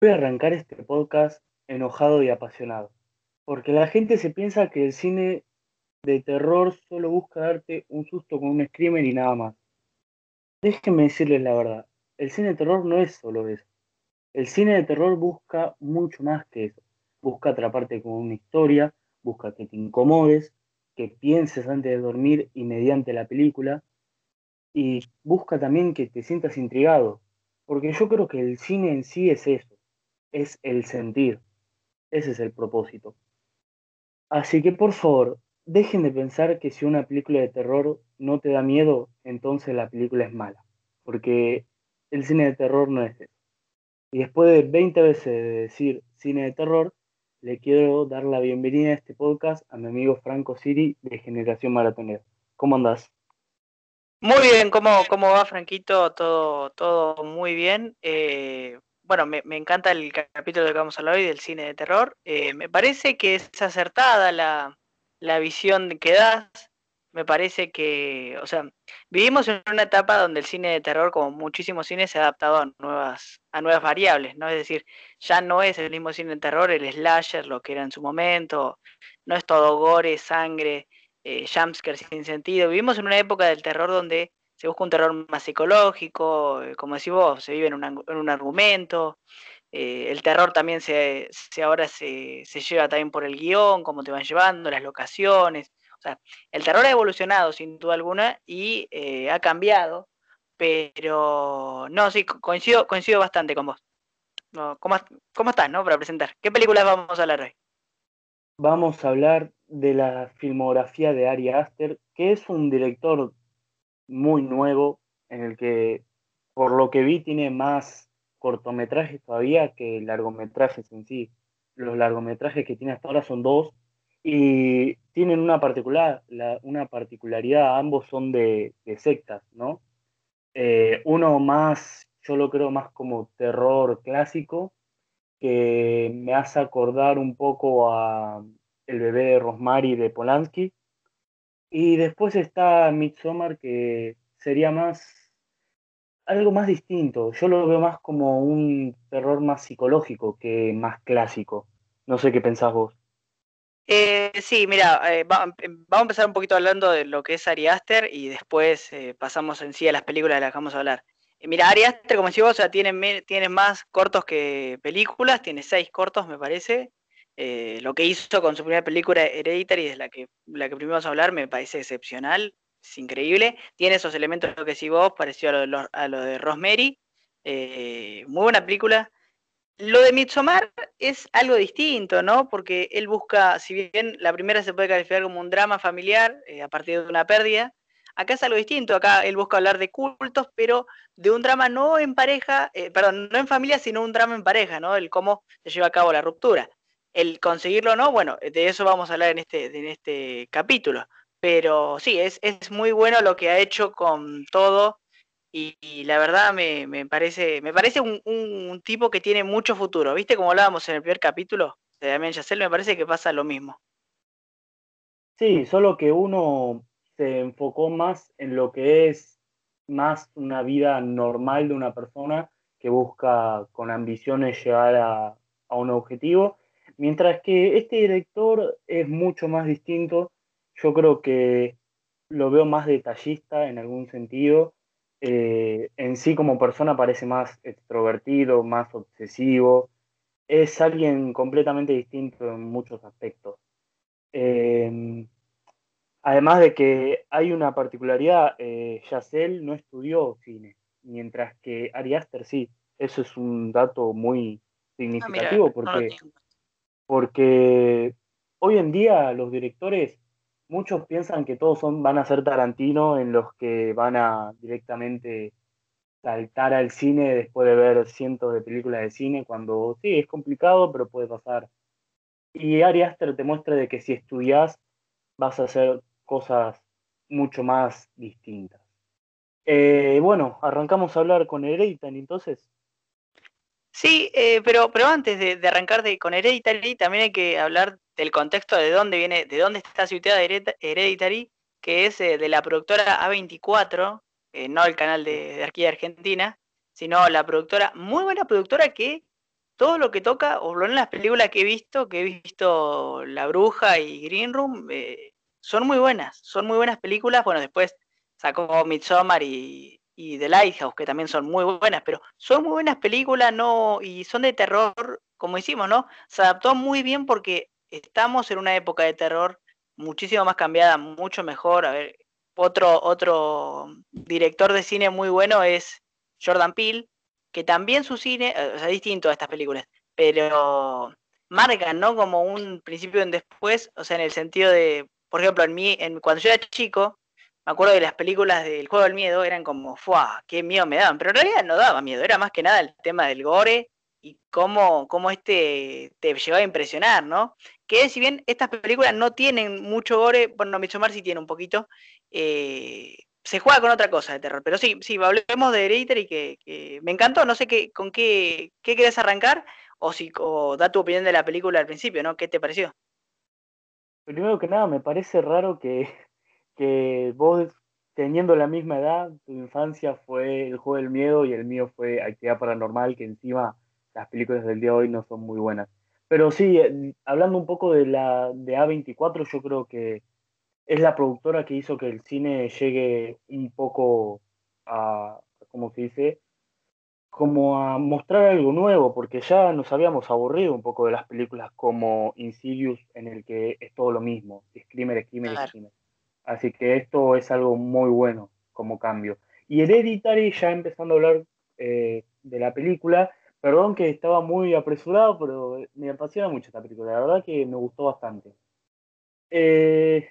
Voy a arrancar este podcast enojado y apasionado, porque la gente se piensa que el cine de terror solo busca darte un susto con un screamer y nada más. Déjenme decirles la verdad, el cine de terror no es solo eso. El cine de terror busca mucho más que eso. Busca atraparte con una historia, busca que te incomodes, que pienses antes de dormir y mediante la película, y busca también que te sientas intrigado, porque yo creo que el cine en sí es eso es el sentir. Ese es el propósito. Así que por favor, dejen de pensar que si una película de terror no te da miedo, entonces la película es mala. Porque el cine de terror no es eso. Y después de 20 veces de decir cine de terror, le quiero dar la bienvenida a este podcast a mi amigo Franco Siri de Generación Maratonera. ¿Cómo andás? Muy bien, ¿cómo, cómo va Franquito? Todo, todo muy bien. Eh, bueno, me, encanta el capítulo que vamos a hablar hoy del cine de terror. Eh, me parece que es acertada la, visión que das. Me parece que, o sea, vivimos en una etapa donde el cine de terror, como muchísimos cines, se ha adaptado a nuevas, a nuevas variables, ¿no? Es decir, ya no es el mismo cine de terror, el slasher, lo que era en su momento, no es todo gore, sangre, eh, jumpscare sin sentido. Vivimos en una época del terror donde se busca un terror más psicológico, eh, como decís vos, se vive en, un argumento. Eh, el terror también se, ahora se, lleva también por el guion, cómo te van llevando, las locaciones. El terror ha evolucionado sin duda alguna y eh, ha cambiado, pero no, sí, coincido, coincido bastante con vos. ¿cómo, ¿Cómo estás, no? Para presentar. ¿Qué películas vamos a hablar hoy? Vamos a hablar de la filmografía de Ari Aster, que es un director muy nuevo, en el que, por lo que vi, tiene más cortometrajes todavía que largometrajes en sí. Los largometrajes que tiene hasta ahora son dos y tienen una, particular, una particularidad, ambos son de, sectas, ¿no? Eh, uno más, yo lo creo más como terror clásico, que me hace acordar un poco a El bebé de Rosemary de Polanski, y después está Midsommar, que sería más algo más distinto. Yo lo veo más como un terror más psicológico que más clásico. No sé qué pensás vos. Eh, sí, mira, eh, vamos a empezar un poquito hablando de lo que es Ari Aster y después eh, pasamos en sí a las películas de las que vamos a hablar. mira, Ari Aster, como decís vos, o sea, tiene, tiene más cortos que películas, tiene seis cortos, me parece. Eh, lo que hizo con su primera película Hereditary, de la que, la que primero vamos a hablar, me parece excepcional, es increíble. Tiene esos elementos que si vos, pareció a lo, a lo de Rosemary. Eh, muy buena película. Lo de Midsommar es algo distinto, ¿no? Porque él busca, si bien la primera se puede calificar como un drama familiar eh, a partir de una pérdida, acá es algo distinto. Acá él busca hablar de cultos, pero de un drama no en pareja, perdón, no en familia, sino un drama en pareja, ¿no? El cómo se lleva a cabo la ruptura. El conseguirlo no, bueno, de eso vamos a hablar en este, en este capítulo. Pero sí, es, es muy bueno lo que ha hecho con todo. Y, la verdad me, parece, me parece un, tipo que tiene mucho futuro. ¿Viste como hablábamos en el primer capítulo de Damien Yacel? Me parece que pasa lo mismo. Sí, solo que uno se enfocó más en lo que es más una vida normal de una persona que busca con ambiciones llegar a, a un objetivo Mientras que este director es mucho más distinto, yo creo que lo veo más detallista en algún sentido. Eh, en sí como persona parece más extrovertido, más obsesivo. Es alguien completamente distinto en muchos aspectos. Em, además de que hay una particularidad, eh, no estudió cine, mientras que Ari Aster sí. Eso es un dato muy ah, significativo porque porque hoy en día los directores, muchos piensan que todos son, van a ser Tarantino en los que van a directamente saltar al cine después de ver cientos de películas de cine, cuando sí, es complicado, pero puede pasar. Y Ari Aster te muestra de que si estudias vas a hacer cosas mucho más distintas. Eh, bueno, arrancamos a hablar con Hereditary entonces. Sí, eh, pero, pero antes de, arrancar de, con Hereditary, también hay que hablar del contexto de dónde viene, de dónde está situada Hereditary, que es de la productora A24, no el canal de, de aquí de Argentina, sino la productora, muy buena productora que todo lo que toca, o lo en las películas que he visto, que he visto La Bruja y Green Room, eh, son muy buenas, son muy buenas películas. Bueno, después sacó Midsommar y, y The Lighthouse, que también son muy buenas, pero son muy buenas películas, no, y son de terror, como hicimos, ¿no? Se adaptó muy bien porque estamos en una época de terror muchísimo más cambiada, mucho mejor. A ver, otro, otro director de cine muy bueno es Jordan Peele, que también su cine, eh, o sea, distinto a estas películas, pero marcan, ¿no? Como un principio y un después, o sea, en el sentido de, por ejemplo, en mí, en, cuando yo era chico, me acuerdo de las películas del juego del miedo, eran como, ¡fuah! ¡Qué miedo me daban! Pero en realidad no daba miedo, era más que nada el tema del gore y cómo, cómo este te llevaba a impresionar, ¿no? Que si bien estas películas no tienen mucho gore, bueno, Midsommar sí tiene un poquito, eh, se juega con otra cosa de terror. Pero sí, sí, hablemos de Hereditary que, que me encantó. No sé qué, con qué, qué querés arrancar o si da tu opinión de la película al principio, ¿no? ¿Qué te pareció? Primero que nada, me parece raro que, que vos, teniendo la misma edad, tu infancia fue el juego del miedo y el mío fue actividad paranormal, que encima las películas del día de hoy no son muy buenas. Pero sí, eh, hablando un poco de la de A24, yo creo que es la productora que hizo que el cine llegue un poco a, ¿cómo se dice? Como a mostrar algo nuevo, porque ya nos habíamos aburrido un poco de las películas como Insidious, en el que es todo lo mismo, screamer, screamer, screamer. Así que esto es algo muy bueno como cambio. Y Hereditary, ya empezando a hablar eh, de la película, perdón que estaba muy apresurado, pero me apasiona mucho esta película, la verdad que me gustó bastante. Eh,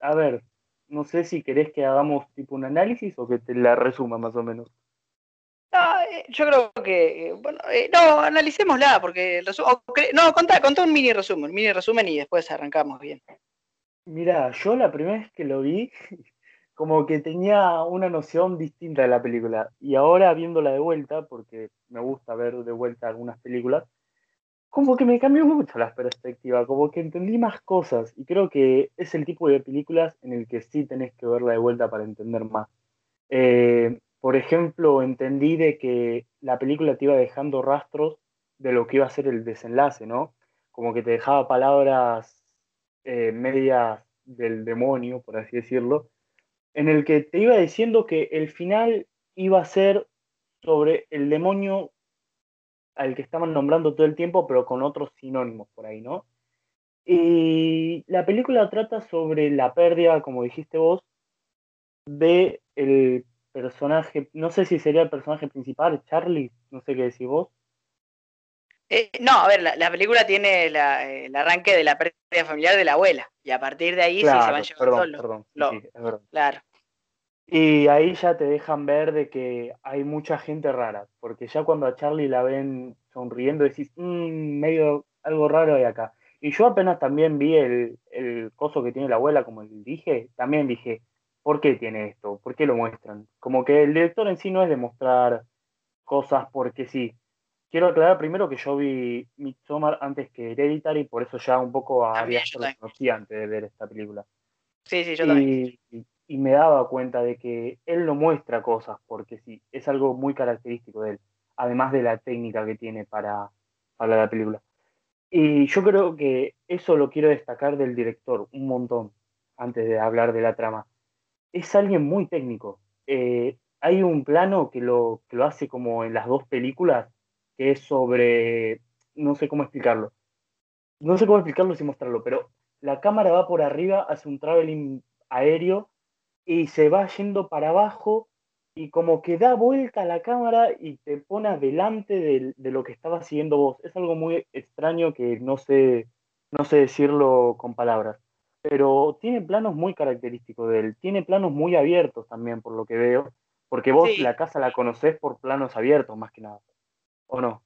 a ver, no sé si querés que hagamos tipo un análisis o que te la resuma más o menos. No, eh, yo creo que, eh, bueno, no, analicémosla, porque, no, contá, contá un mini resumen, un mini resumen y después arrancamos bien. Mira, yo la primera vez que lo vi, como que tenía una noción distinta de la película, y ahora viéndola de vuelta, porque me gusta ver de vuelta algunas películas, como que me cambió mucho la perspectiva, como que entendí más cosas y creo que es el tipo de películas en el que sí tenés que verla de vuelta para entender más. Eh, por ejemplo, entendí de que la película te iba dejando rastros de lo que iba a ser el desenlace, ¿no? Como que te dejaba palabras eh, medias del demonio, por así decirlo, en el que te iba diciendo que el final iba a ser sobre el demonio al que estaban nombrando todo el tiempo, pero con otros sinónimos por ahí, ¿no? Y la película trata sobre la pérdida, como dijiste vos, de el personaje, no sé si sería el personaje principal, Charlie, no sé qué decís vos. Eh, no, a ver, la, película tiene el arranque de la pérdida familiar de la abuela, y a partir de ahí sí se van llevando perdón, Claro. Y ahí ya te dejan ver de que hay mucha gente rara, porque ya cuando a Charlie la ven sonriendo decís, mmm, medio algo raro hay acá. Y yo apenas también vi el, el coso que tiene la abuela, como dije, también dije, ¿por qué tiene esto? ¿Por qué lo muestran? Como que el director en sí no es de mostrar cosas porque sí. Quiero aclarar primero que yo vi Midsommar antes que Hereditary, por eso ya un poco había conocido antes de ver esta película. Sí, sí, yo también y me daba cuenta de que él no muestra cosas, porque sí, es algo muy característico de él, además de la técnica que tiene para, para la película. Y yo creo que eso lo quiero destacar del director un montón, antes de hablar de la trama. Es alguien muy técnico. Eh, hay un plano que lo, que lo hace como en las dos películas, que es sobre, no sé cómo explicarlo. No sé cómo explicarlo sin mostrarlo, pero la cámara va por arriba, hace un traveling aéreo y se va yendo para abajo y como que da vuelta a la cámara y te pone adelante de, de, lo que estaba siguiendo vos. Es algo muy extraño que no sé, no sé decirlo con palabras. Pero tiene planos muy característicos de él. Tiene planos muy abiertos también, por lo que veo. Porque vos la casa la conocés por planos abiertos, más que nada. ¿O no?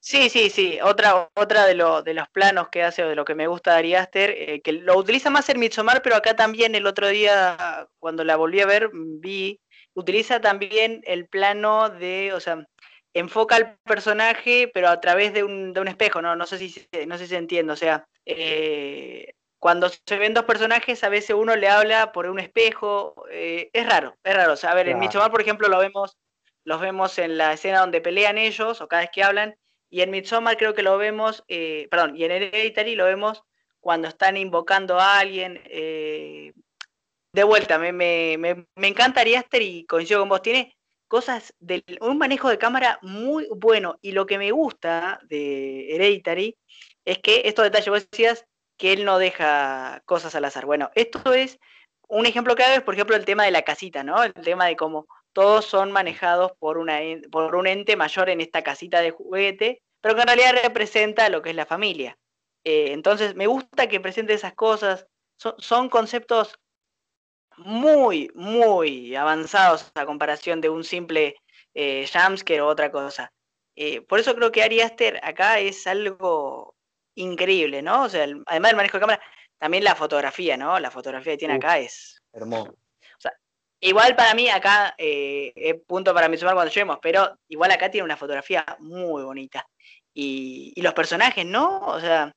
Sí, sí, sí. Otra, otra de, lo, de los planos que hace o de lo que me gusta de Ari Aster, eh, que lo utiliza más en Midsommar, pero acá también el otro día, cuando la volví a ver, vi, utiliza también el plano de, o sea, enfoca al personaje, pero a través de un, de un espejo, ¿no? No sé si, no sé si se entiende, o sea, eh, cuando se ven dos personajes, a veces uno le habla por un espejo. Eh, es raro, es raro. O sea, a ver, en Midsommar, por ejemplo, lo vemos, los vemos en la escena donde pelean ellos, o cada vez que hablan, y en Midsommar creo que lo vemos, eh, perdón, y en Hereditary lo vemos cuando están invocando a alguien. Eh, de vuelta, me, me, me, me encanta Ariaster y coincido con vos. Tiene cosas de un manejo de cámara muy bueno. Y lo que me gusta de Hereditary es que estos detalles, vos decías, que él no deja cosas al azar. Bueno, esto es un ejemplo clave, es por ejemplo el tema de la casita, ¿no? El tema de cómo todos son manejados por, una, por un ente mayor en esta casita de juguete, pero que en realidad representa lo que es la familia. Eh, entonces, me gusta que presente esas cosas. Son, conceptos muy, muy avanzados a comparación de un simple eh, jumpscare o otra cosa. Eh, por eso creo que Ari Aster acá es algo increíble, ¿no? O sea, además del manejo de cámara, también la fotografía, ¿no? La fotografía que tiene acá es... Hermoso. Igual para mí acá eh, es punto para mi sumar cuando lleguemos, pero igual acá tiene una fotografía muy bonita. Y, los personajes, ¿no? O sea,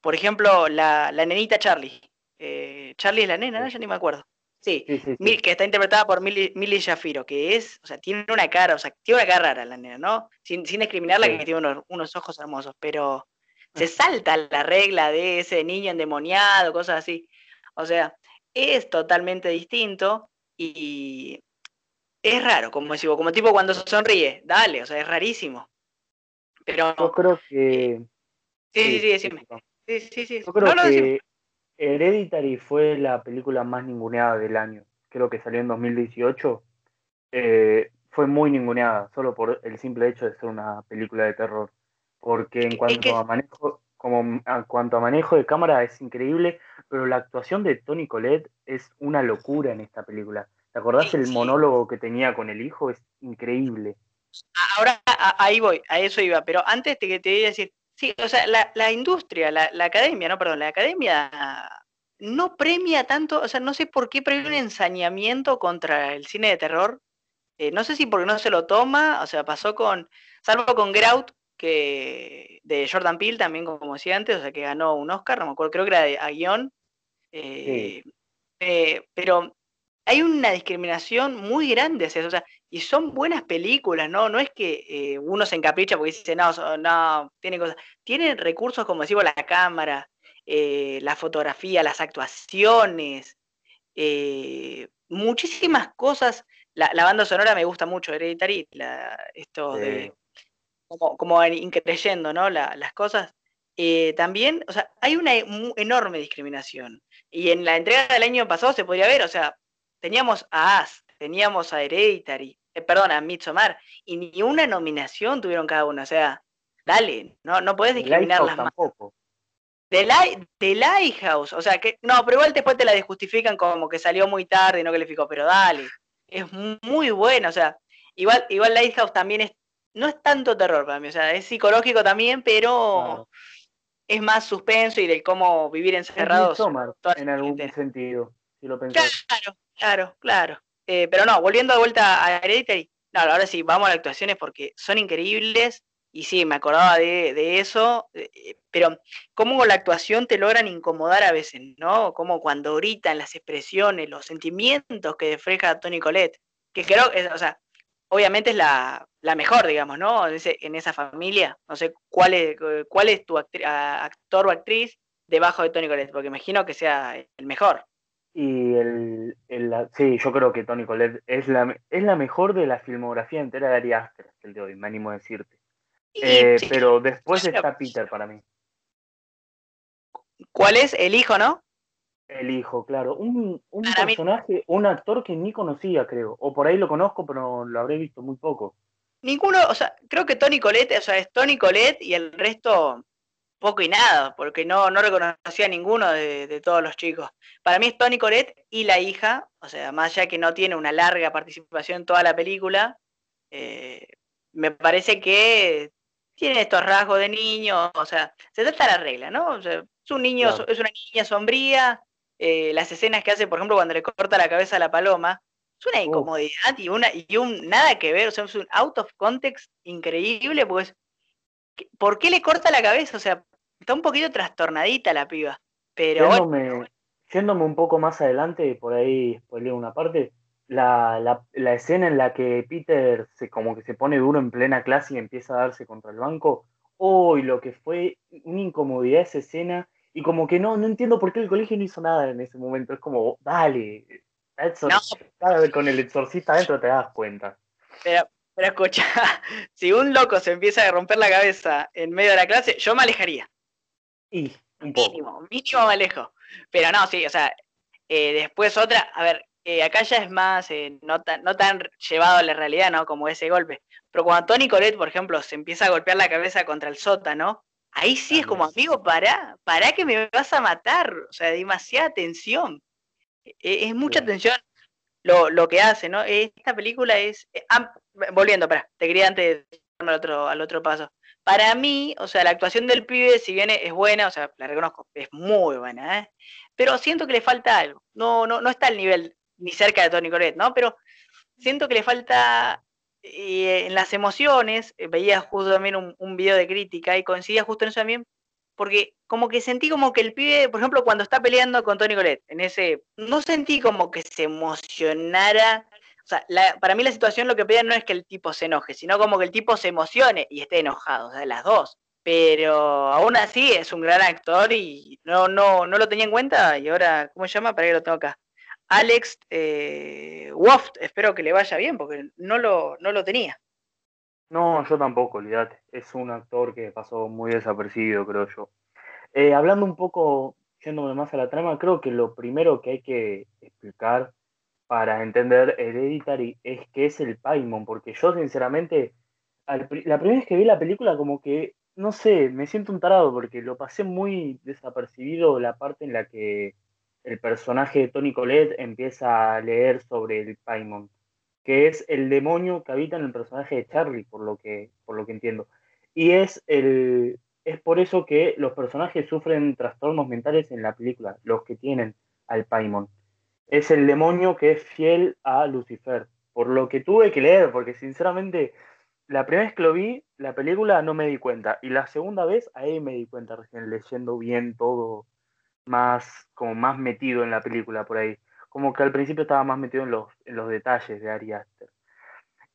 por ejemplo, la, nenita Charlie. Eh, Charlie es la nena, ¿no? Ya ni me acuerdo. Sí, que está interpretada por Millie Shafiro, que es, o sea, tiene una cara, o sea, tiene una cara rara la nena, ¿no? Sin, sin discriminarla, que tiene unos, unos ojos hermosos, pero se salta la regla de ese niño endemoniado, cosas así. O sea, es totalmente distinto y es raro, como decimos, como tipo cuando sonríe, dale, o sea, es rarísimo. Pero. Yo creo que. Sí, sí, sí, decime. Sí, sí, sí. Yo creo que Hereditary fue la película más ninguneada del año. Creo que salió en 2018. Eh, fue muy ninguneada, solo por el simple hecho de ser una película de terror porque en cuanto a manejo como en cuanto a manejo de cámara es increíble, pero la actuación de Tony Collette es una locura en esta película. ¿Te acordás el monólogo que tenía con el hijo? Es increíble. Ahora ahí voy, a eso iba, pero antes te, te iba a decir, sí, o sea, la, industria, la, academia, no, perdón, la academia no premia tanto, o sea, no sé por qué premia un ensañamiento contra el cine de terror. Eh, no sé si porque no se lo toma, o sea, pasó con, salvo con Grout, que de Jordan Peele también, como decía antes, o sea, que ganó un Oscar, no me acuerdo, creo que era de, a guion. Eh, eh, pero hay una discriminación muy grande hacia eso, o sea, y son buenas películas, ¿no? No es que eh, uno se encapricha porque dice, no, no, tiene cosas. Tienen recursos, como decimos, la cámara, la fotografía, las actuaciones, muchísimas cosas. La, banda sonora me gusta mucho, Hereditary, la, esto de como, como increyendo, ¿no? las cosas. Eh, también, o sea, hay una enorme discriminación. Y en la entrega del año pasado se podría ver, o sea, teníamos a As, teníamos a Hereditary, eh, perdón, a Midsommar, y ni una nominación tuvieron cada uno. O sea, dale, no, no puedes discriminarlas más. De, de Lighthouse, o sea, que no, pero igual después te la desjustifican como que salió muy tarde y no calificó, pero dale, es muy bueno, o sea, igual, igual Lighthouse también es no es tanto terror para mí, o sea, es psicológico también, pero es más suspenso y de cómo vivir encerrados. en algún sentido, si lo pensás. Claro, claro, claro. Eh, pero no, volviendo de vuelta a Hereditary, no, ahora sí, vamos a las actuaciones porque son increíbles y sí, me acordaba de, eso, eh, pero cómo con la actuación te logran incomodar a veces, ¿no? Como cuando gritan las expresiones, los sentimientos que refleja Tony Colette, que creo que, o sea, obviamente es la, mejor, digamos, ¿no? En, esa familia. No sé cuál es, cuál es tu actor o actriz debajo de Tony Collette, porque imagino que sea el mejor. Y el, sí, yo creo que Tony Collette es la, es la mejor de la filmografía entera de Ari Aster, el de hoy, me animo a decirte. Eh, pero después está Peter para mí. ¿Cuál es? El hijo, ¿no? El hijo, claro. Un, un personaje, un actor que ni conocía, creo. O por ahí lo conozco, pero lo habré visto muy poco. Ninguno, o sea, creo que Tony Colette, o sea, es Tony Colette y el resto poco y nada, porque no, no reconocía a ninguno de, todos los chicos. Para mí es Tony Colette y la hija, o sea, más allá que no tiene una larga participación en toda la película, eh, me parece que tiene estos rasgos de niño, o sea, se trata la regla, ¿no? O sea, es un niño, es una niña sombría, eh, las escenas que hace, por ejemplo, cuando le corta la cabeza a la paloma, es una incomodidad y, una, y un nada que ver, o sea, es un out of context increíble, pues, ¿por qué le corta la cabeza? O sea, está un poquito trastornadita la piba. Pero yéndome, un poco más adelante, por ahí spoileo una parte, la, la, escena en la que Peter se como que se pone duro en plena clase y empieza a darse contra el banco, hoy lo que fue una incomodidad esa escena, y como que no, no entiendo por qué el colegio no hizo nada en ese momento, es como, dale, con el exorcista adentro te das cuenta. Pero, pero escucha, si un loco se empieza a romper la cabeza en medio de la clase, yo me alejaría. Y, un Mínimo, mínimo me alejo. Pero no, sí, o sea, eh, después otra, a ver, eh, acá ya es más, eh, no, tan, no tan llevado a la realidad, ¿no? Como ese golpe. Pero cuando Tony Colette, por ejemplo, se empieza a golpear la cabeza contra el sótano, ahí sí es como, amigo, para, para que me vas a matar. O sea, demasiada tensión. E, es, mucha tensión lo, lo, que hace, ¿no? Esta película es. Ah, volviendo, para, te quería antes de al otro, al otro paso. Para mí, o sea, la actuación del pibe, si bien es buena, o sea, la reconozco, es muy buena, ¿eh? Pero siento que le falta algo. No, no, no está al nivel ni cerca de Tony Colette, ¿no? Pero siento que le falta eh, en las emociones, eh, veía justo también un, un, video de crítica y coincidía justo en eso también, porque como que sentí como que el pibe, por ejemplo, cuando está peleando con Tony Colette, en ese, no sentí como que se emocionara. O sea, para mí la situación lo que pedía no es que el tipo se enoje, sino como que el tipo se emocione y esté enojado, o sea, las dos. Pero aún así es un gran actor y no, no, no lo tenía en cuenta y ahora, ¿cómo se llama? Para que lo tengo acá. Alex eh, espero que le vaya bien porque no lo, no lo tenía. No, yo tampoco, olvídate. Es un actor que pasó muy desapercibido, creo yo. Eh, hablando un poco, yéndome más a la trama, creo que lo primero que hay que explicar para entender Hereditary es que es el Paimon, porque yo sinceramente, la primera vez que vi la película como que, no sé, me siento un tarado porque lo pasé muy desapercibido la parte en la que el personaje de Tony Colette empieza a leer sobre el Paimon, que es el demonio que habita en el personaje de Charlie, por lo que, por lo que entiendo. Y es, el, es por eso que los personajes sufren trastornos mentales en la película, los que tienen al Paimon. Es el demonio que es fiel a Lucifer, por lo que tuve que leer, porque sinceramente la primera vez que lo vi, la película no me di cuenta, y la segunda vez ahí me di cuenta recién leyendo bien todo más, como más metido en la película por ahí. Como que al principio estaba más metido en los, en los detalles de Ari Aster.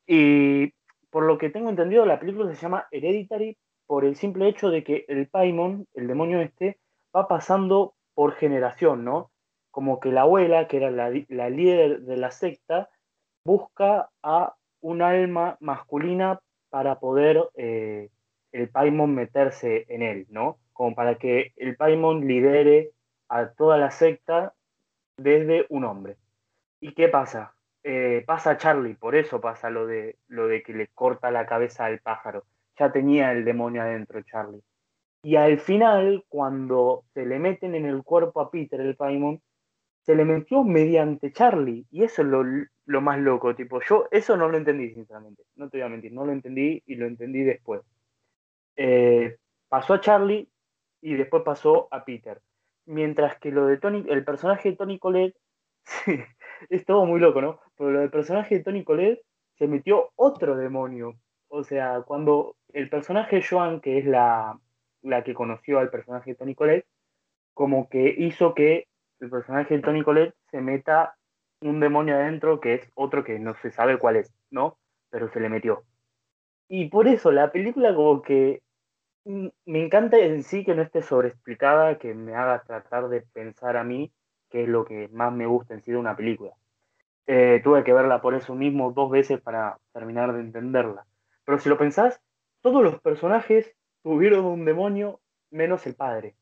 Y por lo que tengo entendido, la película se llama Hereditary por el simple hecho de que el Paimon, el demonio este, va pasando por generación, ¿no? Como que la abuela, que era la, la líder de la secta, busca a un alma masculina para poder eh, el Paimon meterse en él, ¿no? Como para que el Paimon lidere a toda la secta desde un hombre. ¿Y qué pasa? Eh, pasa Charlie, por eso pasa lo de, lo de que le corta la cabeza al pájaro. Ya tenía el demonio adentro Charlie. Y al final, cuando se le meten en el cuerpo a Peter, el Paimon, se le metió mediante Charlie. Y eso es lo, más loco. Tipo, yo eso no lo entendí, sinceramente. No te voy a mentir, no lo entendí y lo entendí después. Eh, pasó a Charlie y después pasó a Peter. Mientras que lo de Tony, el personaje de Tony Colette, es todo muy loco, ¿no? Pero lo del personaje de Tony Colette se metió otro demonio. O sea, cuando el personaje Joan, que es la, la que conoció al personaje de Tony Colette, como que hizo que el personaje de Tony Colette se meta un demonio adentro que es otro que no se sabe cuál es, ¿no? Pero se le metió. Y por eso la película como que me encanta en sí que no esté sobreexplicada, que me haga tratar de pensar a mí qué es lo que más me gusta en sí de una película. Eh, tuve que verla por eso mismo dos veces para terminar de entenderla. Pero si lo pensás, todos los personajes tuvieron un demonio menos el padre.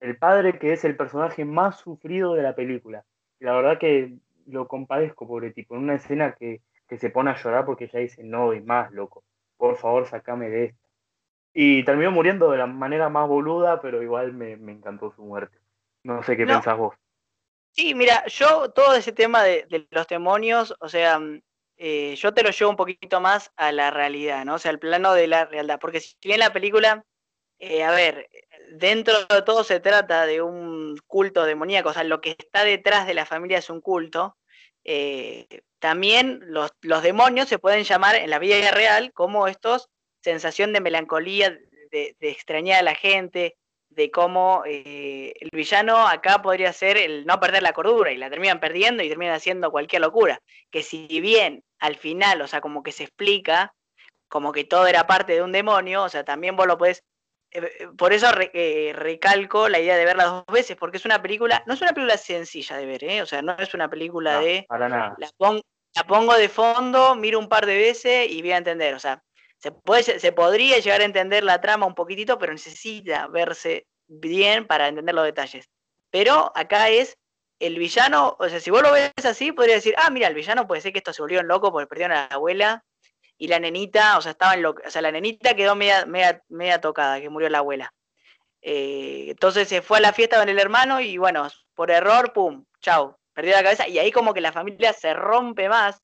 El padre que es el personaje más sufrido de la película. Y la verdad que lo compadezco, pobre tipo, en una escena que, que se pone a llorar porque ya dice, no, y más, loco. Por favor, sacame de esto. Y terminó muriendo de la manera más boluda, pero igual me, encantó su muerte. No sé qué pensás vos. Sí, mira, yo todo ese tema de, los demonios, o sea, mm, eh, yo te lo llevo un poquito más a la realidad, ¿no? O sea, al plano de la realidad. Porque si bien la película, eh, a ver, dentro de todo se trata de un culto demoníaco, o sea, lo que está detrás de la familia es un culto. Eh, también los, los demonios se pueden llamar en la vida real como estos sensación de melancolía, de, extrañar a la gente, de cómo eh, el villano acá podría ser el no perder la cordura y la terminan perdiendo y terminan haciendo cualquier locura. Que si bien al final, o sea, como que se explica, como que todo era parte de un demonio, o sea, también vos lo podés... Eh, por eso recalco la idea de verla dos veces, porque es una película, no es una película sencilla de ver, ¿eh? o sea, no es una película de... Para nada. La, la pongo de fondo, miro un par de veces y voy a entender, o sea, se, puede, se podría llegar a entender la trama un poquitito, pero necesita verse bien para entender los detalles. Pero acá es el villano, o sea, si vos lo ves así, podría decir, ah, mira, el villano puede ser que esto se volvió loco porque perdieron a la abuela y la nenita, o sea, estaba en lo, o sea, la nenita quedó media, media, tocada, que murió la abuela. Eh, entonces se fue a la fiesta con el hermano y bueno, por error, pum, chau, perdió la cabeza y ahí como que la familia se rompe más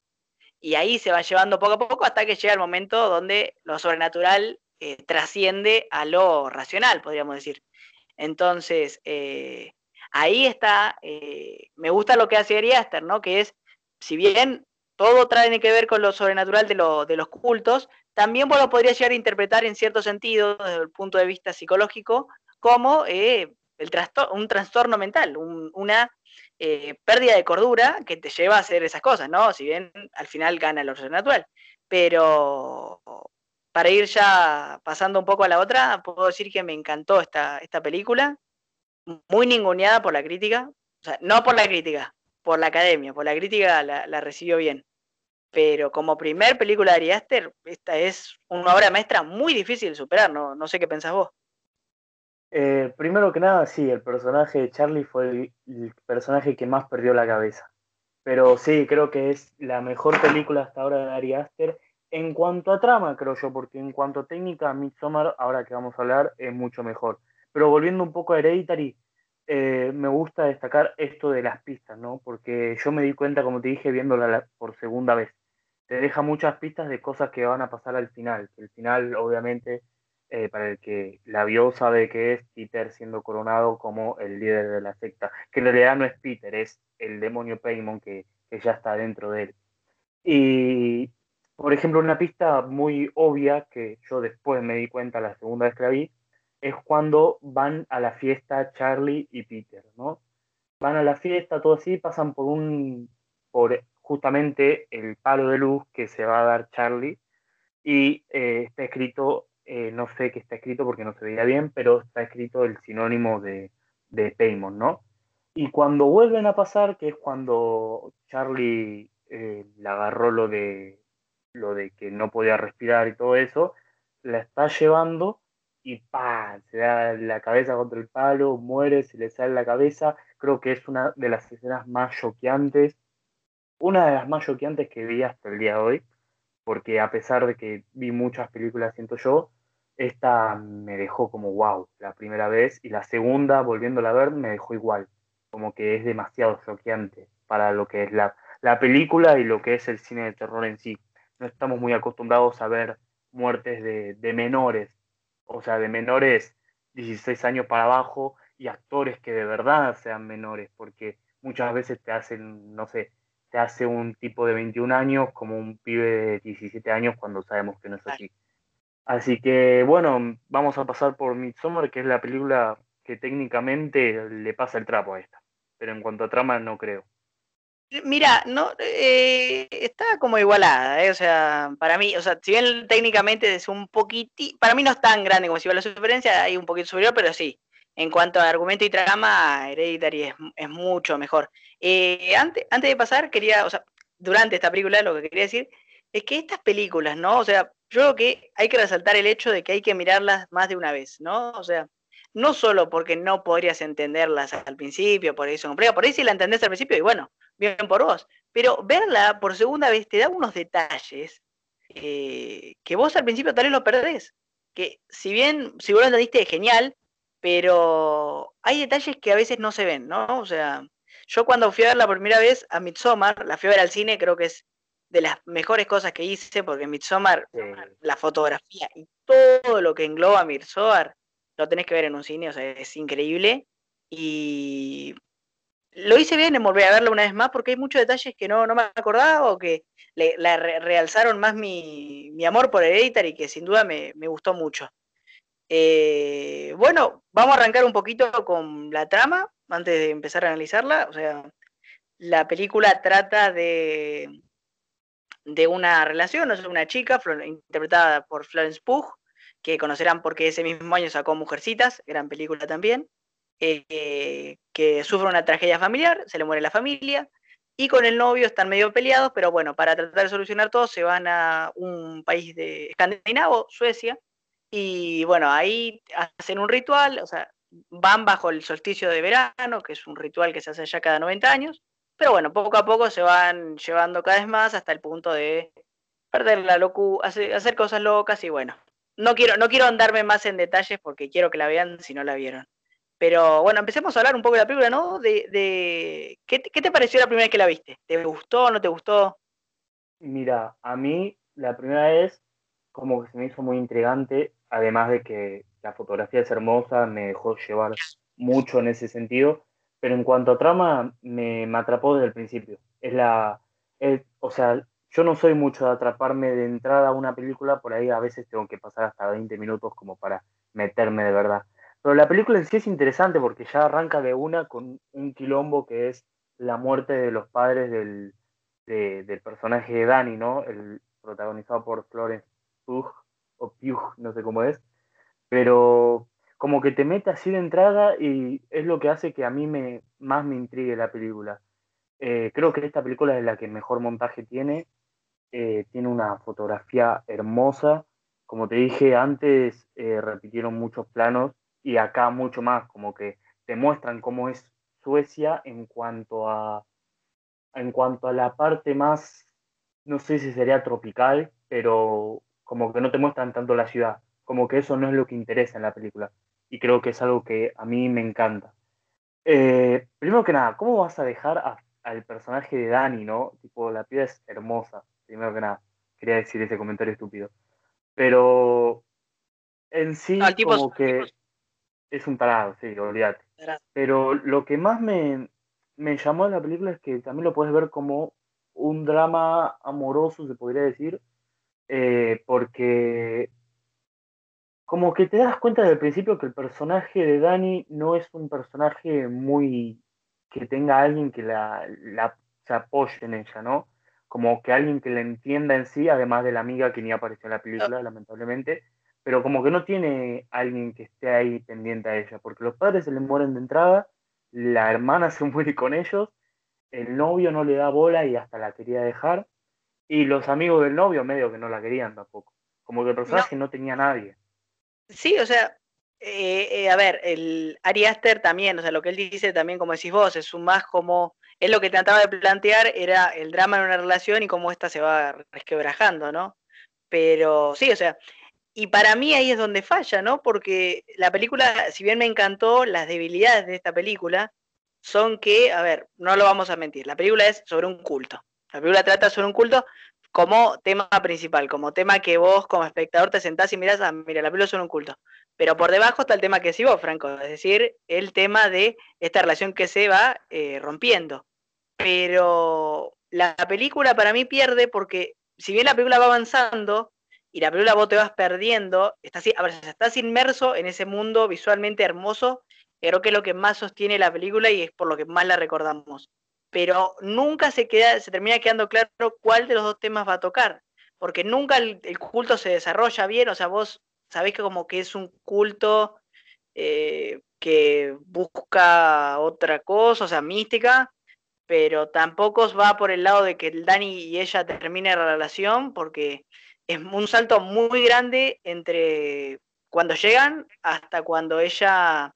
y ahí se va llevando poco a poco hasta que llega el momento donde lo sobrenatural eh, trasciende a lo racional, podríamos decir. Entonces, eh, ahí está, eh, me gusta lo que hace Ari ¿no? Que es, si bien todo tiene que ver con lo sobrenatural de, de los cultos, también vos lo llegar a interpretar en cierto sentido, desde el punto de vista psicológico, como el un trastorno mental, una eh, pérdida de cordura que te lleva a hacer esas cosas, ¿no? Si bien al final gana el orden natural. Pero para ir ya pasando un poco a la otra, puedo decir que me encantó esta, esta película, muy ninguneada por la crítica, o sea, no por la crítica, por la academia, por la crítica la, recibió bien. Pero como primer película de Ari Aster, esta es una obra maestra muy difícil de superar, no, no sé qué pensás vos. Eh, primero que nada, sí, el personaje de Charlie fue el, personaje que más perdió la cabeza. Pero sí, creo que es la mejor película hasta ahora de Ari Aster. En cuanto a trama, creo yo, porque en cuanto a técnica, Midsommar, ahora que vamos a hablar, es mucho mejor. Pero volviendo un poco a Hereditary, eh, me gusta destacar esto de las pistas, ¿no? Porque yo me di cuenta, como te dije, viéndola por segunda vez. Te deja muchas pistas de cosas que van a pasar al final. El final, obviamente, eh, para el que la vio sabe que es Peter siendo coronado como el líder de la secta, que en realidad no es Peter, es el demonio Paimon que, ya está dentro de él. Y, por ejemplo, una pista muy obvia que yo después me di cuenta la segunda vez que la vi, es cuando van a la fiesta Charlie y Peter, ¿no? Van a la fiesta, todo así, pasan por un, por justamente el palo de luz que se va a dar Charlie y eh, está escrito eh, no sé qué está escrito porque no se veía bien, pero está escrito el sinónimo de, de Paymon, ¿no? Y cuando vuelven a pasar, que es cuando Charlie eh, le agarró lo de, lo de que no podía respirar y todo eso, la está llevando y ¡pam! se da la cabeza contra el palo, muere, se le sale la cabeza. Creo que es una de las escenas más choqueantes, una de las más choqueantes que vi hasta el día de hoy, porque a pesar de que vi muchas películas, siento yo, esta me dejó como wow la primera vez y la segunda, volviéndola a ver, me dejó igual. Como que es demasiado choqueante para lo que es la, la película y lo que es el cine de terror en sí. No estamos muy acostumbrados a ver muertes de, de menores, o sea, de menores 16 años para abajo y actores que de verdad sean menores, porque muchas veces te hacen, no sé, te hace un tipo de 21 años como un pibe de 17 años cuando sabemos que no es así. Así que bueno, vamos a pasar por Midsommar, que es la película que técnicamente le pasa el trapo a esta. Pero en cuanto a trama, no creo. Mira, no eh, está como igualada, eh, o sea, para mí, o sea, si bien técnicamente es un poquitito, para mí no es tan grande como si va la superencia, hay un poquito superior, pero sí, en cuanto a argumento y trama, Hereditary es, es mucho mejor. Eh, antes, antes de pasar, quería, o sea, durante esta película lo que quería decir es que estas películas, ¿no? O sea, yo creo que hay que resaltar el hecho de que hay que mirarlas más de una vez, ¿no? O sea, no solo porque no podrías entenderlas al principio, por eso por ahí sí la entendés al principio y bueno, bien por vos, pero verla por segunda vez te da unos detalles eh, que vos al principio tal vez lo perdés, que si bien, si vos lo entendiste, genial, pero hay detalles que a veces no se ven, ¿no? O sea, yo cuando fui a verla por primera vez a Midsommar, la fui a ver al cine, creo que es de las mejores cosas que hice, porque Midsommar, la fotografía y todo lo que engloba Midsommar, lo tenés que ver en un cine, o sea, es increíble. Y lo hice bien en volver a verlo una vez más, porque hay muchos detalles que no, no me acordaba o que le, realzaron más mi, amor por Hereditary, que sin duda me, me, gustó mucho. Eh, bueno, vamos a arrancar un poquito con la trama antes de empezar a analizarla. O sea, la película trata de, de una relación, o una chica interpretada por Florence Pugh, que conocerán porque ese mismo año sacó Mujercitas, gran película también, eh, que sufre una tragedia familiar, se le muere la familia, y con el novio están medio peleados, pero bueno, para tratar de solucionar todo se van a un país de escandinavo, Suecia, y bueno, ahí hacen un ritual, o sea, van bajo el solsticio de verano, que es un ritual que se hace ya cada 90 años, pero bueno, poco a poco se van llevando cada vez más hasta el punto de perder la locura, hacer, cosas locas y bueno, no quiero, no quiero andarme más en detalles porque quiero que la vean si no la vieron. Pero bueno, empecemos a hablar un poco de la película, ¿no? De, de ¿qué, ¿qué, te pareció la primera vez que la viste? ¿Te gustó o no te gustó? Mira, a mí la primera vez como que se me hizo muy intrigante, además de que la fotografía es hermosa, me dejó llevar mucho en ese sentido, pero en cuanto a trama me, me atrapó desde el principio. Es la, o sea, yo no soy mucho de atraparme de entrada a una película, por ahí a veces tengo que pasar hasta 20 minutos como para meterme de verdad. Pero la película en sí es interesante porque ya arranca de una con un quilombo que es la muerte de los padres del, del personaje de Danny, ¿no? El protagonizado por Florence o Pugh, no sé cómo es, pero como que te mete así de entrada y es lo que hace que a mí me, más me intrigue la película. Eh, creo que esta película es la que mejor montaje tiene, eh, tiene una fotografía hermosa, como te dije antes, eh, repitieron muchos planos y acá mucho más, como que te muestran cómo es Suecia en cuanto a en cuanto a la parte más, no sé si sería tropical, pero como que no te muestran tanto la ciudad, como que eso no es lo que interesa en la película. Y creo que es algo que a mí me encanta. Eh, primero que nada, ¿cómo vas a dejar al personaje de Dani, no? Tipo, la piba es hermosa, primero que nada. Quería decir ese comentario estúpido. Pero en sí, como que es un tarado, sí, olvídate. Pero lo que más me, me llamó de la película es que también lo puedes ver como un drama amoroso, se podría decir, eh, porque como que te das cuenta desde el principio que el personaje de Dani no es un personaje muy que tenga alguien que la, se apoye en ella, ¿no? Como que alguien que la entienda en sí, además de la amiga que ni apareció en la película, lamentablemente, pero como que no tiene alguien que esté ahí pendiente a ella, porque los padres se le mueren de entrada, la hermana se muere con ellos, el novio no le da bola y hasta la quería dejar, y los amigos del novio medio que no la querían tampoco. Como que el personaje no, tenía nadie. Sí, o sea, eh, eh, a ver, el Ari Aster también, o sea, lo que él dice también, como decís vos, es un más como, él lo que trataba de plantear era el drama en una relación y cómo ésta se va resquebrajando, ¿no? Pero sí, o sea, y para mí ahí es donde falla, ¿no? Porque la película, si bien me encantó, las debilidades de esta película son que, a ver, no lo vamos a mentir, la película es sobre un culto. La película trata sobre un culto como tema principal, como tema que vos como espectador te sentás y mirás, ah, mira, la película es un culto. Pero por debajo está el tema que sí vos, Franco, es decir, el tema de esta relación que se va eh, rompiendo. Pero la película para mí pierde porque si bien la película va avanzando y la película vos te vas perdiendo, estás, estás inmerso en ese mundo visualmente hermoso, creo que es lo que más sostiene la película y es por lo que más la recordamos pero nunca se, queda, se termina quedando claro cuál de los dos temas va a tocar, porque nunca el, culto se desarrolla bien, o sea, vos sabés que como que es un culto eh, que busca otra cosa, o sea, mística, pero tampoco va por el lado de que Dani y ella terminen la relación, porque es un salto muy grande entre cuando llegan hasta cuando ella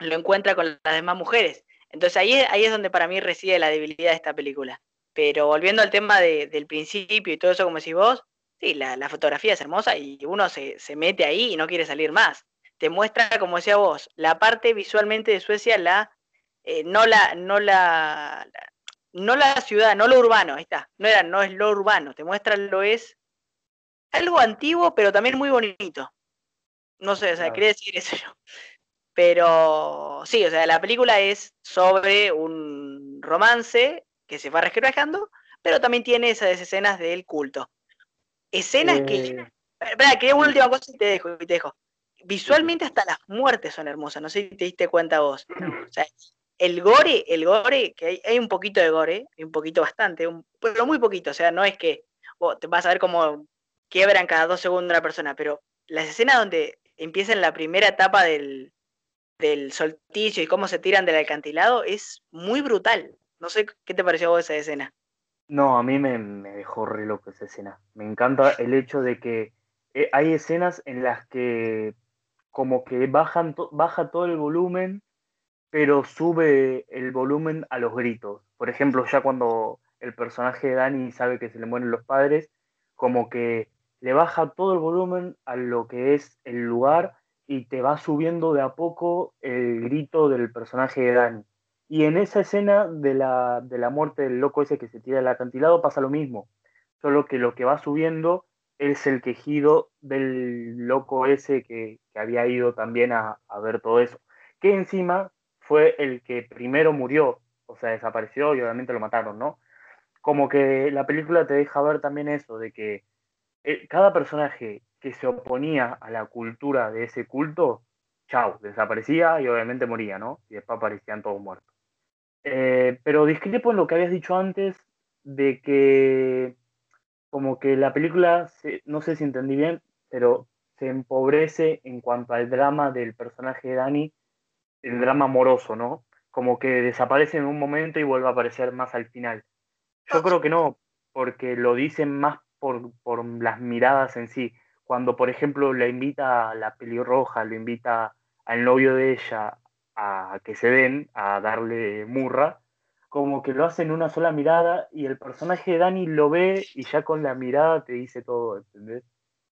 lo encuentra con las demás mujeres. Entonces ahí, ahí es donde para mí reside la debilidad de esta película. Pero volviendo al tema del principio y todo eso, como decís vos, sí, la, fotografía es hermosa y uno se, mete ahí y no quiere salir más. Te muestra, como decía vos, la parte visualmente de Suecia, la, eh, no la, no la, no la ciudad, no lo urbano, ahí está, no era, no es lo urbano, te muestra lo es algo antiguo, pero también muy bonito. No sé, o sea, quería decir eso yo. Pero sí, o sea, la película es sobre un romance que se va resquebrajando, pero también tiene esas escenas del culto. Escenas que. Eh. Espera, quería una última cosa y te dejo, y te dejo. visualmente hasta las muertes son hermosas, no sé si te diste cuenta vos. O sea, el gore, el gore, que hay, un poquito de gore, un poquito bastante, pero muy poquito, o sea, no es que te vas a ver cómo quiebran cada dos segundos una persona, pero las escenas donde empieza en la primera etapa del, del solticio y cómo se tiran del acantilado es muy brutal. No sé qué te pareció a vos esa escena. No, a mí me, dejó re loco esa escena. Me encanta el hecho de que eh, hay escenas en las que como que bajan baja todo el volumen, pero sube el volumen a los gritos. Por ejemplo, ya cuando el personaje de Dani sabe que se le mueren los padres, como que le baja todo el volumen a lo que es el lugar y te va subiendo de a poco el grito del personaje de Dani. Y en esa escena de la, de la muerte del loco ese que se tira del acantilado pasa lo mismo, solo que lo que va subiendo es el quejido del loco ese que, había ido también a, a, ver todo eso, que encima fue el que primero murió, o sea, desapareció y obviamente lo mataron, ¿no? Como que la película te deja ver también eso, de que eh, cada personaje que se oponía a la cultura de ese culto, chao, desaparecía y obviamente moría, ¿no? Y después aparecían todos muertos. Eh, pero discrepo en lo que habías dicho antes de que como que la película, no sé si entendí bien, pero se empobrece en cuanto al drama del personaje de Dani, el drama amoroso, ¿no? Como que desaparece en un momento y vuelve a aparecer más al final. Yo creo que no, porque lo dicen más por, por las miradas en sí. Cuando, por ejemplo, la invita a la pelirroja, lo invita al novio de ella a que se den, a darle murra, como que lo hace en una sola mirada y el personaje de Dani lo ve y ya con la mirada te dice todo, ¿entendés?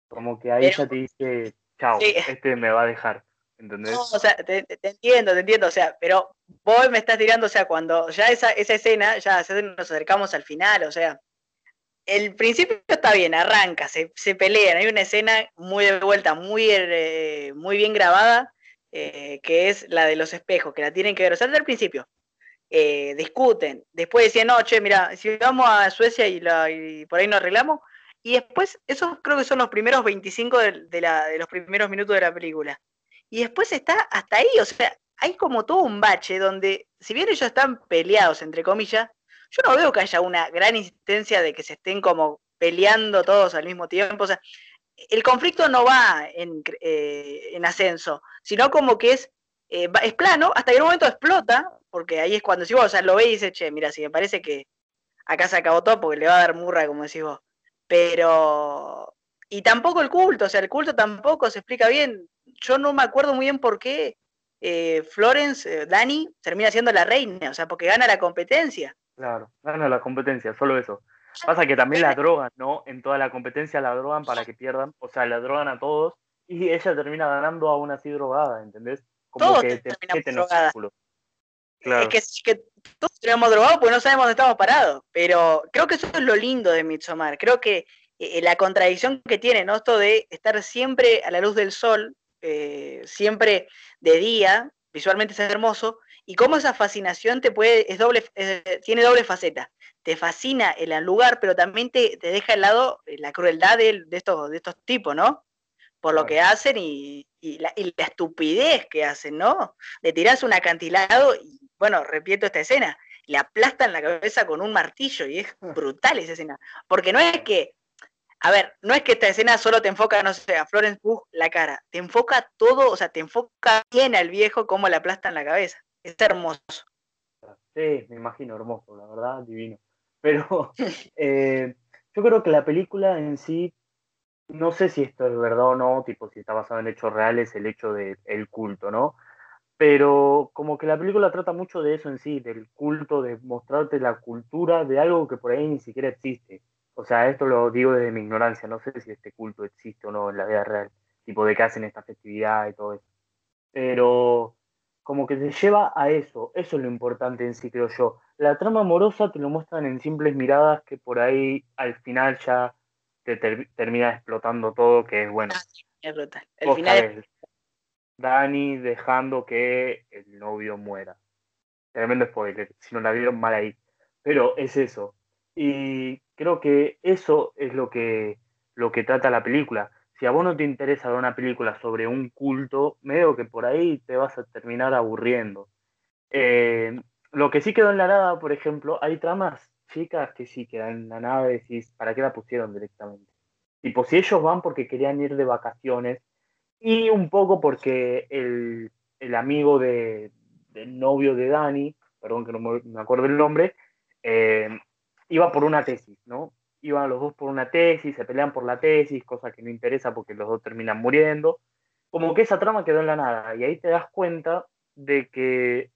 Como que ahí ya te dice, chao, este me va a dejar, ¿entendés? No, o sea, te, entiendo, te entiendo, o sea, pero vos me estás tirando, o sea, cuando ya esa, esa escena, ya nos acercamos al final, o sea, el principio está bien, arranca, se, se pelean, hay una escena muy de vuelta, muy, eh, muy bien grabada, eh, que es la de los espejos, que la tienen que ver, o sea, desde el principio. Eh, discuten, después decían, no, che, mira, si vamos a Suecia y, la, por ahí nos arreglamos, y después, esos creo que son los primeros 25 de, la, de los primeros minutos de la película. Y después está hasta ahí, o sea, hay como todo un bache donde, si bien ellos están peleados, entre comillas, yo no veo que haya una gran insistencia de que se estén como peleando todos al mismo tiempo. O sea, el conflicto no va en, eh, en ascenso, sino como que es, eh, es plano, hasta que en un momento explota, porque ahí es cuando decís vos, lo ve y dice, che, mira, si me parece que acá se acabó todo porque le va a dar murra, como decís vos. Pero, y tampoco el culto, o sea, el culto tampoco se explica bien. Yo no me acuerdo muy bien por qué eh, Florence, Dani, termina siendo la reina, o sea, porque gana la competencia. Claro, gana la competencia, solo eso. Pasa que también la drogan, ¿no? En toda la competencia la drogan para que pierdan, o sea, la drogan a todos y ella termina ganando aún así drogada, ¿entendés? Como que te meten los Claro. Es que, es que todos tenemos drogados porque no sabemos dónde estamos parados, pero creo que eso es lo lindo de Midsommar. Creo que eh, la contradicción que tiene, ¿no? Esto de estar siempre a la luz del sol, eh, siempre de día, visualmente es hermoso, y cómo esa fascinación te puede, es doble, tiene doble faceta te fascina el lugar, pero también te, deja al lado eh, la crueldad de, estos, de estos tipos, ¿no? Por lo que hacen y, la, estupidez que hacen, ¿no? Le tirás un acantilado y, bueno, repito esta escena, le aplastan la cabeza con un martillo y es brutal esa escena. Porque no es que, a ver, no es que esta escena solo te enfoca, no sé, a Florence Pugh la cara, te enfoca todo, o sea, te enfoca bien al viejo cómo le aplastan la cabeza. Es hermoso. Sí, me imagino hermoso, la verdad, divino. Pero eh, yo creo que la película en sí, no sé si esto es verdad o no, tipo si está basado en hechos reales, el hecho del culto, ¿no? Pero como que la película trata mucho de eso en sí, del culto, de mostrarte la cultura de algo que por ahí ni siquiera existe. O sea, esto lo digo desde mi ignorancia, no sé si este culto existe o no en la vida real, tipo de que hacen esta festividad y todo eso. Pero como que te lleva a eso, eso es lo importante en sí, creo yo. La trama amorosa te lo muestran en simples miradas que por ahí al final ya te termina explotando todo, que es bueno. El final Dani dejando que el novio muera. Tremendo spoiler, si no la vieron mal ahí. Pero es eso. Y creo que eso es lo que, lo que trata la película. Si a vos no te interesa ver una película sobre un culto, medio que por ahí te vas a terminar aburriendo. Eh, lo que sí quedó en la nada, por ejemplo, hay tramas chicas que sí quedan en la nada y decís, ¿para qué la pusieron directamente? Tipo, si ellos van porque querían ir de vacaciones y un poco porque el, amigo de, del novio de Dani, perdón que no me, acuerdo el nombre, eh, iba por una tesis, ¿no? Iban los dos por una tesis, se pelean por la tesis, cosa que no interesa porque los dos terminan muriendo. Como que esa trama quedó en la nada. Y ahí te das cuenta de que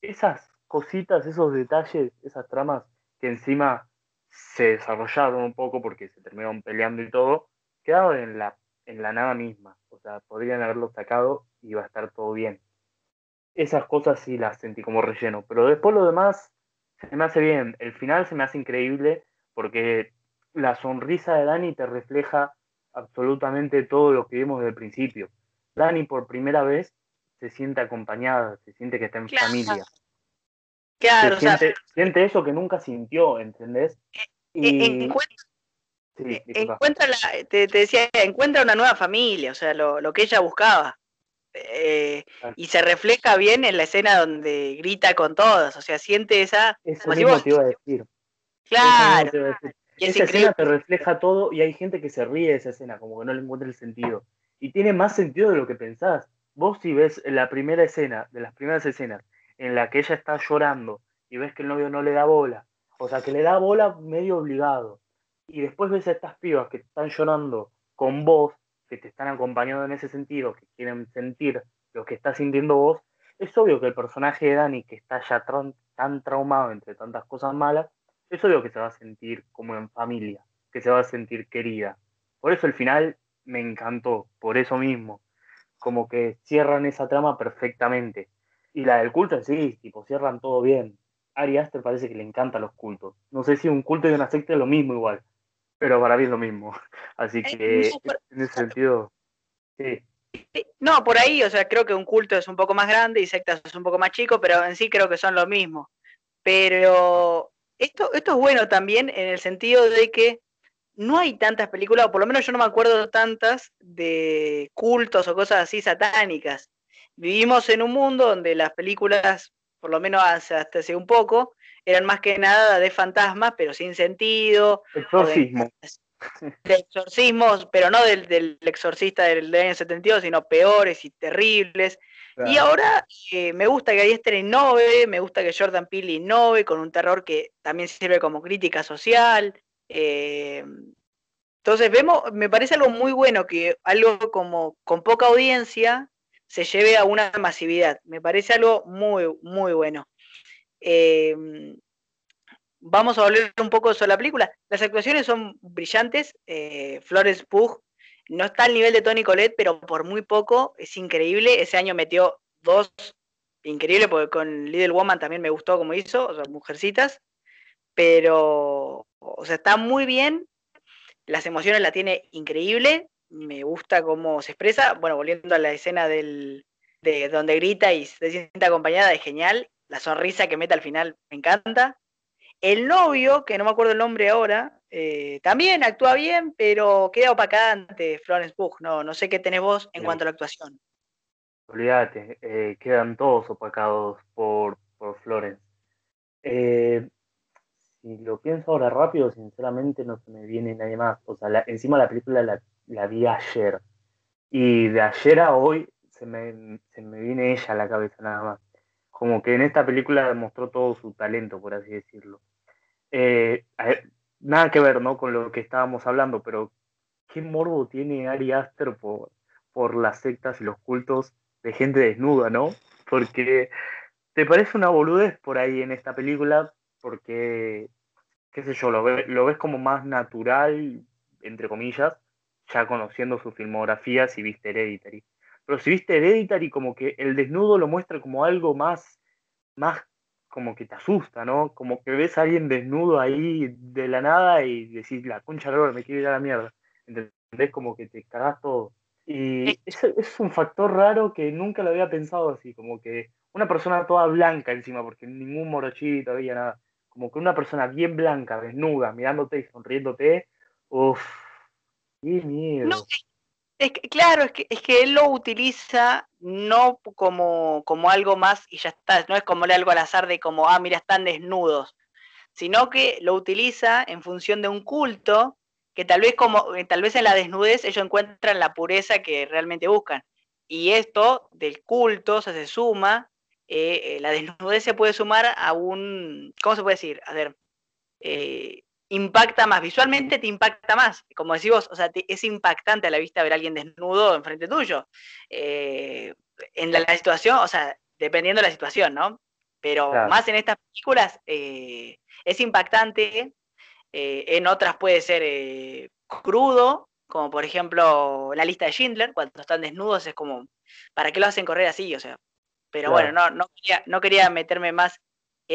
esas cositas, esos detalles, esas tramas que encima se desarrollaron un poco porque se terminaron peleando y todo, quedaron en la, en la nada misma. O sea, podrían haberlo sacado y iba a estar todo bien. Esas cosas sí las sentí como relleno, pero después lo demás se me hace bien. El final se me hace increíble porque la sonrisa de Dani te refleja absolutamente todo lo que vimos desde el principio. Dani por primera vez se siente acompañada, se siente que está en familia. Claro, siente, siente, eso que nunca sintió, ¿entendés? Eh, eh, encuentra, te, decía, encuentra una nueva familia, o sea, lo, que ella buscaba. Eh, y se refleja bien en la escena donde grita con todas, o sea, siente esa... Eso mismo te iba a decir. Claro esa escena te refleja todo y hay gente que se ríe de esa escena, como que no le encuentra el sentido. Y tiene más sentido de lo que pensás. Vos si ves la primera escena, de las primeras escenas, en la que ella está llorando y ves que el novio no le da bola, o sea, que le da bola medio obligado, y después ves a estas pibas que están llorando con vos, que te están acompañando en ese sentido, que quieren sentir lo que estás sintiendo vos, es obvio que el personaje de Dani, que está ya tan traumado entre tantas cosas malas, es obvio que se va a sentir como en familia, que se va a sentir querida. Por eso el final me encantó, por eso mismo. Como que cierran esa trama perfectamente. Y la del culto sí, tipo, cierran todo bien. Ari Aster parece que le encantan los cultos. No sé si un culto y una secta es lo mismo igual, pero para mí es lo mismo. Así que en ese sentido, sí. No, por ahí, o sea, creo que un culto es un poco más grande y sectas es un poco más chico, pero en sí creo que son lo mismo. Pero esto, esto es bueno también en el sentido de que no hay tantas películas, o por lo menos yo no me acuerdo tantas, de cultos o cosas así satánicas. Vivimos en un mundo donde las películas, por lo menos hasta hace un poco, eran más que nada de fantasmas, pero sin sentido. Exorcismo. De, exorcismos, pero no del, del exorcista del, año 72, sino peores y terribles. Y ahora eh, me gusta que Ariester innove, me gusta que Jordan Peele innove con un terror que también sirve como crítica social. Eh, entonces vemos, me parece algo muy bueno que algo como con poca audiencia se lleve a una masividad. Me parece algo muy, muy bueno. Eh, vamos a volver un poco sobre la película. Las actuaciones son brillantes. Flores Pugh no está al nivel de Tony Colette, pero por muy poco es increíble. Ese año metió dos increíbles, porque con Little Woman también me gustó como hizo, o sea, Mujercitas. Pero, o sea, está muy bien. Las emociones la tiene increíble. Me gusta cómo se expresa. Bueno, volviendo a la escena del, de donde grita y se siente acompañada, es genial. La sonrisa que mete al final me encanta. El novio, que no me acuerdo el nombre ahora, eh, también actúa bien, pero queda opacada ante Florence Pugh. No, no sé qué tenés vos en cuanto a la actuación. Olvídate, eh, quedan todos opacados por, por Florence. Eh, si lo pienso ahora rápido, sinceramente no se me viene nadie más. O sea, encima la película la, la, vi ayer. Y de ayer a hoy se me, se me viene ella a la cabeza nada más. Como que en esta película demostró todo su talento, por así decirlo. Eh, nada que ver, ¿no? Con lo que estábamos hablando, pero ¿qué morbo tiene Ari Aster por, por las sectas y los cultos de gente desnuda, ¿no? Porque te parece una boludez por ahí en esta película, porque, qué sé yo, lo, lo ves como más natural, entre comillas, ya conociendo su filmografía si viste Hereditary. Pero si viste Hereditary, como que el desnudo lo muestra como algo más, más como que te asusta, ¿no? Como que ves a alguien desnudo ahí de la nada y decís, la concha de me quiero ir a la mierda. ¿Entendés? Como que te cagás todo. Y es, es un factor raro que nunca lo había pensado así, como que una persona toda blanca encima, porque ningún morochito había nada. Como que una persona bien blanca, desnuda, mirándote y sonriéndote, uff, qué miedo. Es claro, es que, es que él lo utiliza no como, como algo más y ya está, no es como algo al azar de como, ah, mira, están desnudos, sino que lo utiliza en función de un culto que tal vez como eh, tal vez en la desnudez ellos encuentran la pureza que realmente buscan. Y esto del culto se suma, eh, eh, la desnudez se puede sumar a un, ¿cómo se puede decir? A ver, impacta más, visualmente te impacta más, como decís vos, o sea, es impactante a la vista ver a alguien desnudo enfrente tuyo. en la, situación, o sea, dependiendo de la situación, ¿no? Pero más en estas películas es impactante eh, en otras puede ser eh, crudo, como por ejemplo la lista de Schindler, cuando están desnudos es como, ¿para qué lo hacen correr así? O sea, pero bueno, no, no, quería, no quería meterme más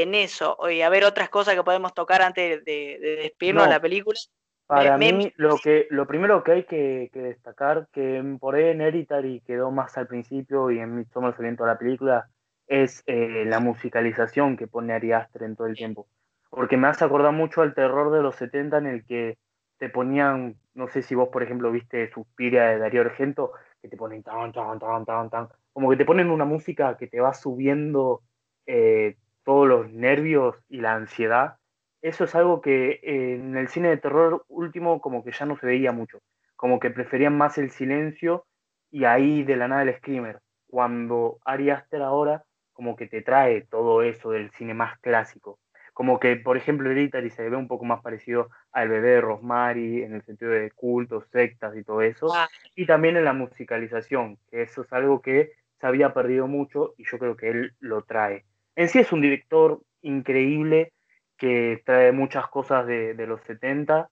en eso. Oye, a ver otras cosas que podemos tocar antes de, despedirnos de la película. Para mí, lo, que, lo primero que hay que, destacar, que por ahí en Hereditary quedó más al principio y en Midsommar se toda la película, es eh, la musicalización que pone Ari Aster en todo el tiempo porque me hace acordar mucho al terror de los 70 en el que te ponían, no sé si vos, por ejemplo, viste Suspiria de Darío Argento, que te ponen tan, tan, tan, tan, tan, como que te ponen una música que te va subiendo eh, todos los nervios y la ansiedad. Eso es algo que eh, en el cine de terror último como que ya no se veía mucho, como que preferían más el silencio y ahí de la nada el screamer. Cuando Ari Aster ahora como que te trae todo eso del cine más clásico como que, por ejemplo, Hereditary se ve un poco más parecido al bebé de Rosemary en el sentido de cultos, sectas y todo eso, ah. y también en la musicalización, que eso es algo que se había perdido mucho y yo creo que él lo trae. En sí es un director increíble que trae muchas cosas de, de los 70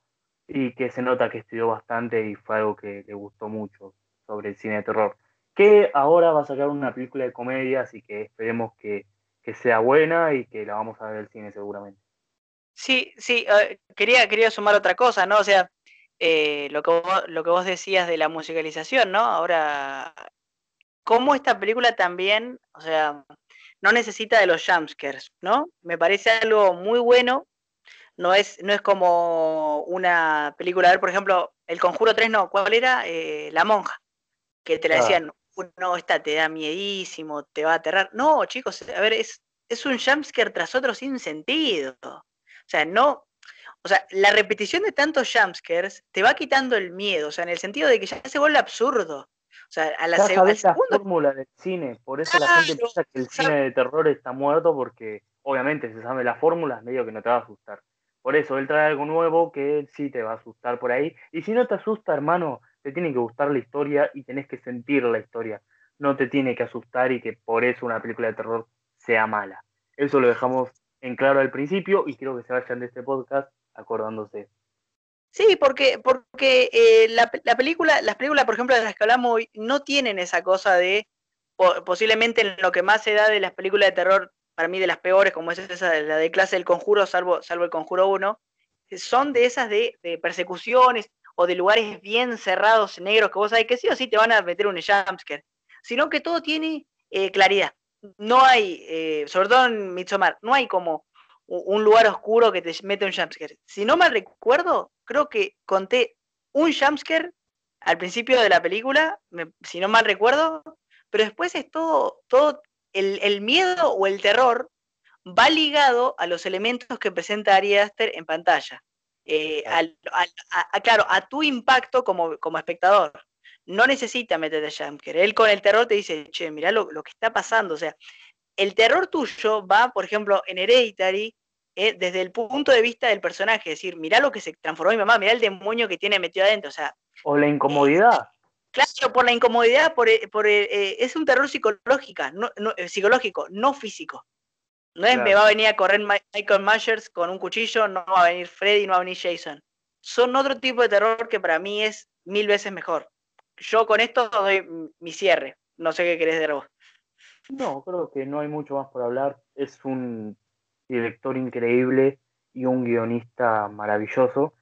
y que se nota que estudió bastante y fue algo que le gustó mucho sobre el cine de terror. Que ahora va a sacar una película de comedia, así que esperemos que que sea buena y que la vamos a ver el cine seguramente. Sí, sí, eh, quería, quería sumar otra cosa, ¿no? O sea, eh, lo, que vos, lo que vos decías de la musicalización, ¿no? Ahora, cómo esta película también, o sea, no necesita de los jumpscares, ¿no? Me parece algo muy bueno. No es, no es como una película, a ver, por ejemplo, El Conjuro 3, no, ¿cuál era? Eh, la monja, que te la decían no, esta te da miedísimo, te va a aterrar. No, chicos, a ver, es, es un jumpscare tras otro sin sentido. O sea, no. O sea, la repetición de tantos jumpscares te va quitando el miedo, o sea, en el sentido de que ya se vuelve absurdo. Sea, a la, segunda. fórmula del cine, por eso la gente piensa que el cine de terror está muerto, porque obviamente se sabe la fórmula, medio que no te va a asustar. Por eso él trae algo nuevo que sí te va a asustar por ahí. Y si no te asusta, hermano, te tiene que gustar la historia y tenés que sentir la historia. No te tiene que asustar y que por eso una película de terror sea mala. Eso lo dejamos en claro al principio y quiero que se vayan de este podcast acordándose. Sí, porque, porque eh, la, película, las películas, por ejemplo, de las que hablamos hoy, no tienen esa cosa de, posiblemente en lo que más se da de las películas de terror, para mí de las peores, como es esa, la de clase del conjuro, salvo, salvo el conjuro 1, son de esas de, de persecuciones, o de lugares bien cerrados, negros, que vos sabés que sí o sí te van a meter un jumpscare, sino que todo tiene eh, claridad. No hay, eh, sobre todo en Midsommar, no hay como un lugar oscuro que te mete un jumpscare. Si no mal recuerdo, creo que conté un jumpscare al principio de la película, si no mal recuerdo, pero después es todo, todo el, miedo o el terror va ligado a los elementos que presenta Ari Aster en pantalla. Eh, a, claro, a tu impacto como, como espectador. No necesita meterte jumpscare. Él con el terror te dice, che, mirá lo, que está pasando. O sea, el terror tuyo va, por ejemplo, en Hereditary, eh, desde el punto de vista del personaje, es decir, mirá lo que se transformó mi mamá, mirá el demonio que tiene metido adentro. O sea. O la incomodidad. claro, por la incomodidad, por, por es un terror psicológica, no, psicológico, no físico. No es me va a venir a correr Michael Myers con un cuchillo, no va a venir Freddy, no va a venir Jason. Son otro tipo de terror que para mí es mil veces mejor. Yo con esto doy mi cierre. No sé qué querés de vos. No, creo que no hay mucho más por hablar. Es un director increíble y un guionista maravilloso.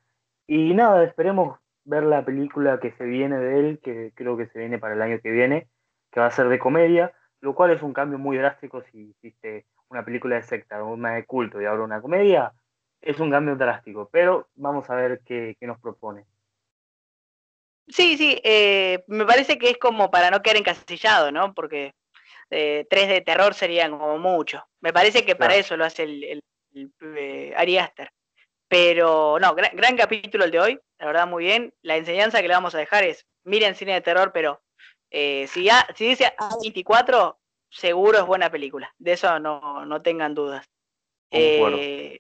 Y nada, esperemos ver la película que se viene de él, que creo que se viene para el año que viene, que va a ser de comedia, lo cual es un cambio muy drástico si hiciste una película de secta, una de culto y ahora una comedia, es un cambio drástico, pero vamos a ver qué, nos propone. Sí, sí, eh, me parece que es como para no quedar encasillado, ¿no? Porque eh, tres de terror serían como mucho. Me parece que para eso lo hace el, el, Ari Aster. Pero no, gran, capítulo el de hoy, la verdad muy bien. La enseñanza que le vamos a dejar es, miren cine de terror, pero si, ya, si dice A24, seguro es buena película. De eso no, no tengan dudas. Eh,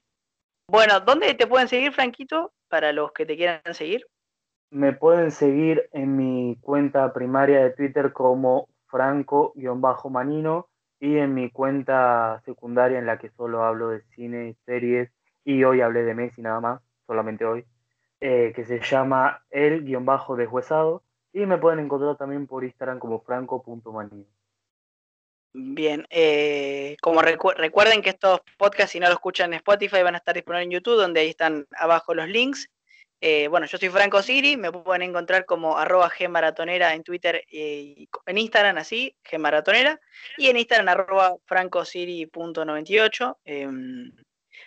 bueno, ¿dónde te pueden seguir, Franquito? Para los que te quieran seguir. Me pueden seguir en mi cuenta primaria de Twitter como franco-manino y en mi cuenta secundaria en la que solo hablo de cine, series y hoy hablé de Messi nada más, solamente hoy, eh, que se llama el-deshuesado y me pueden encontrar también por Instagram como franco.manino. Bien, eh, como recuerden que estos podcasts, si no lo escuchan en Spotify, van a estar disponibles en YouTube, donde ahí están abajo los links. Eh, bueno, yo soy Franco Siri, me pueden encontrar como arroba gmaratonera en Twitter y en Instagram así, gmaratonera, y en Instagram arroba francosiri.98. Em,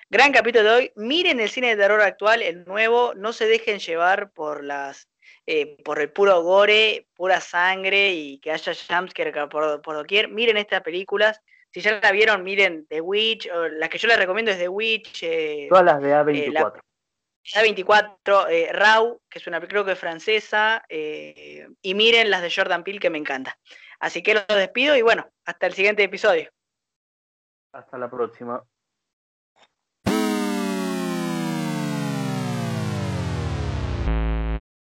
gran capítulo de hoy. Miren el cine de terror actual, el nuevo, no se dejen llevar por las eh, por el puro gore, pura sangre y que haya jumpscare por, por doquier. Miren estas películas. Si ya la vieron, miren The Witch. O las que yo les recomiendo es The Witch. Eh, Todas las de A24. Eh, A24, eh, Raw, que es una creo que francesa. y miren las de Jordan Peele, que me encanta. Así que los despido y bueno, hasta el siguiente episodio. Hasta la próxima.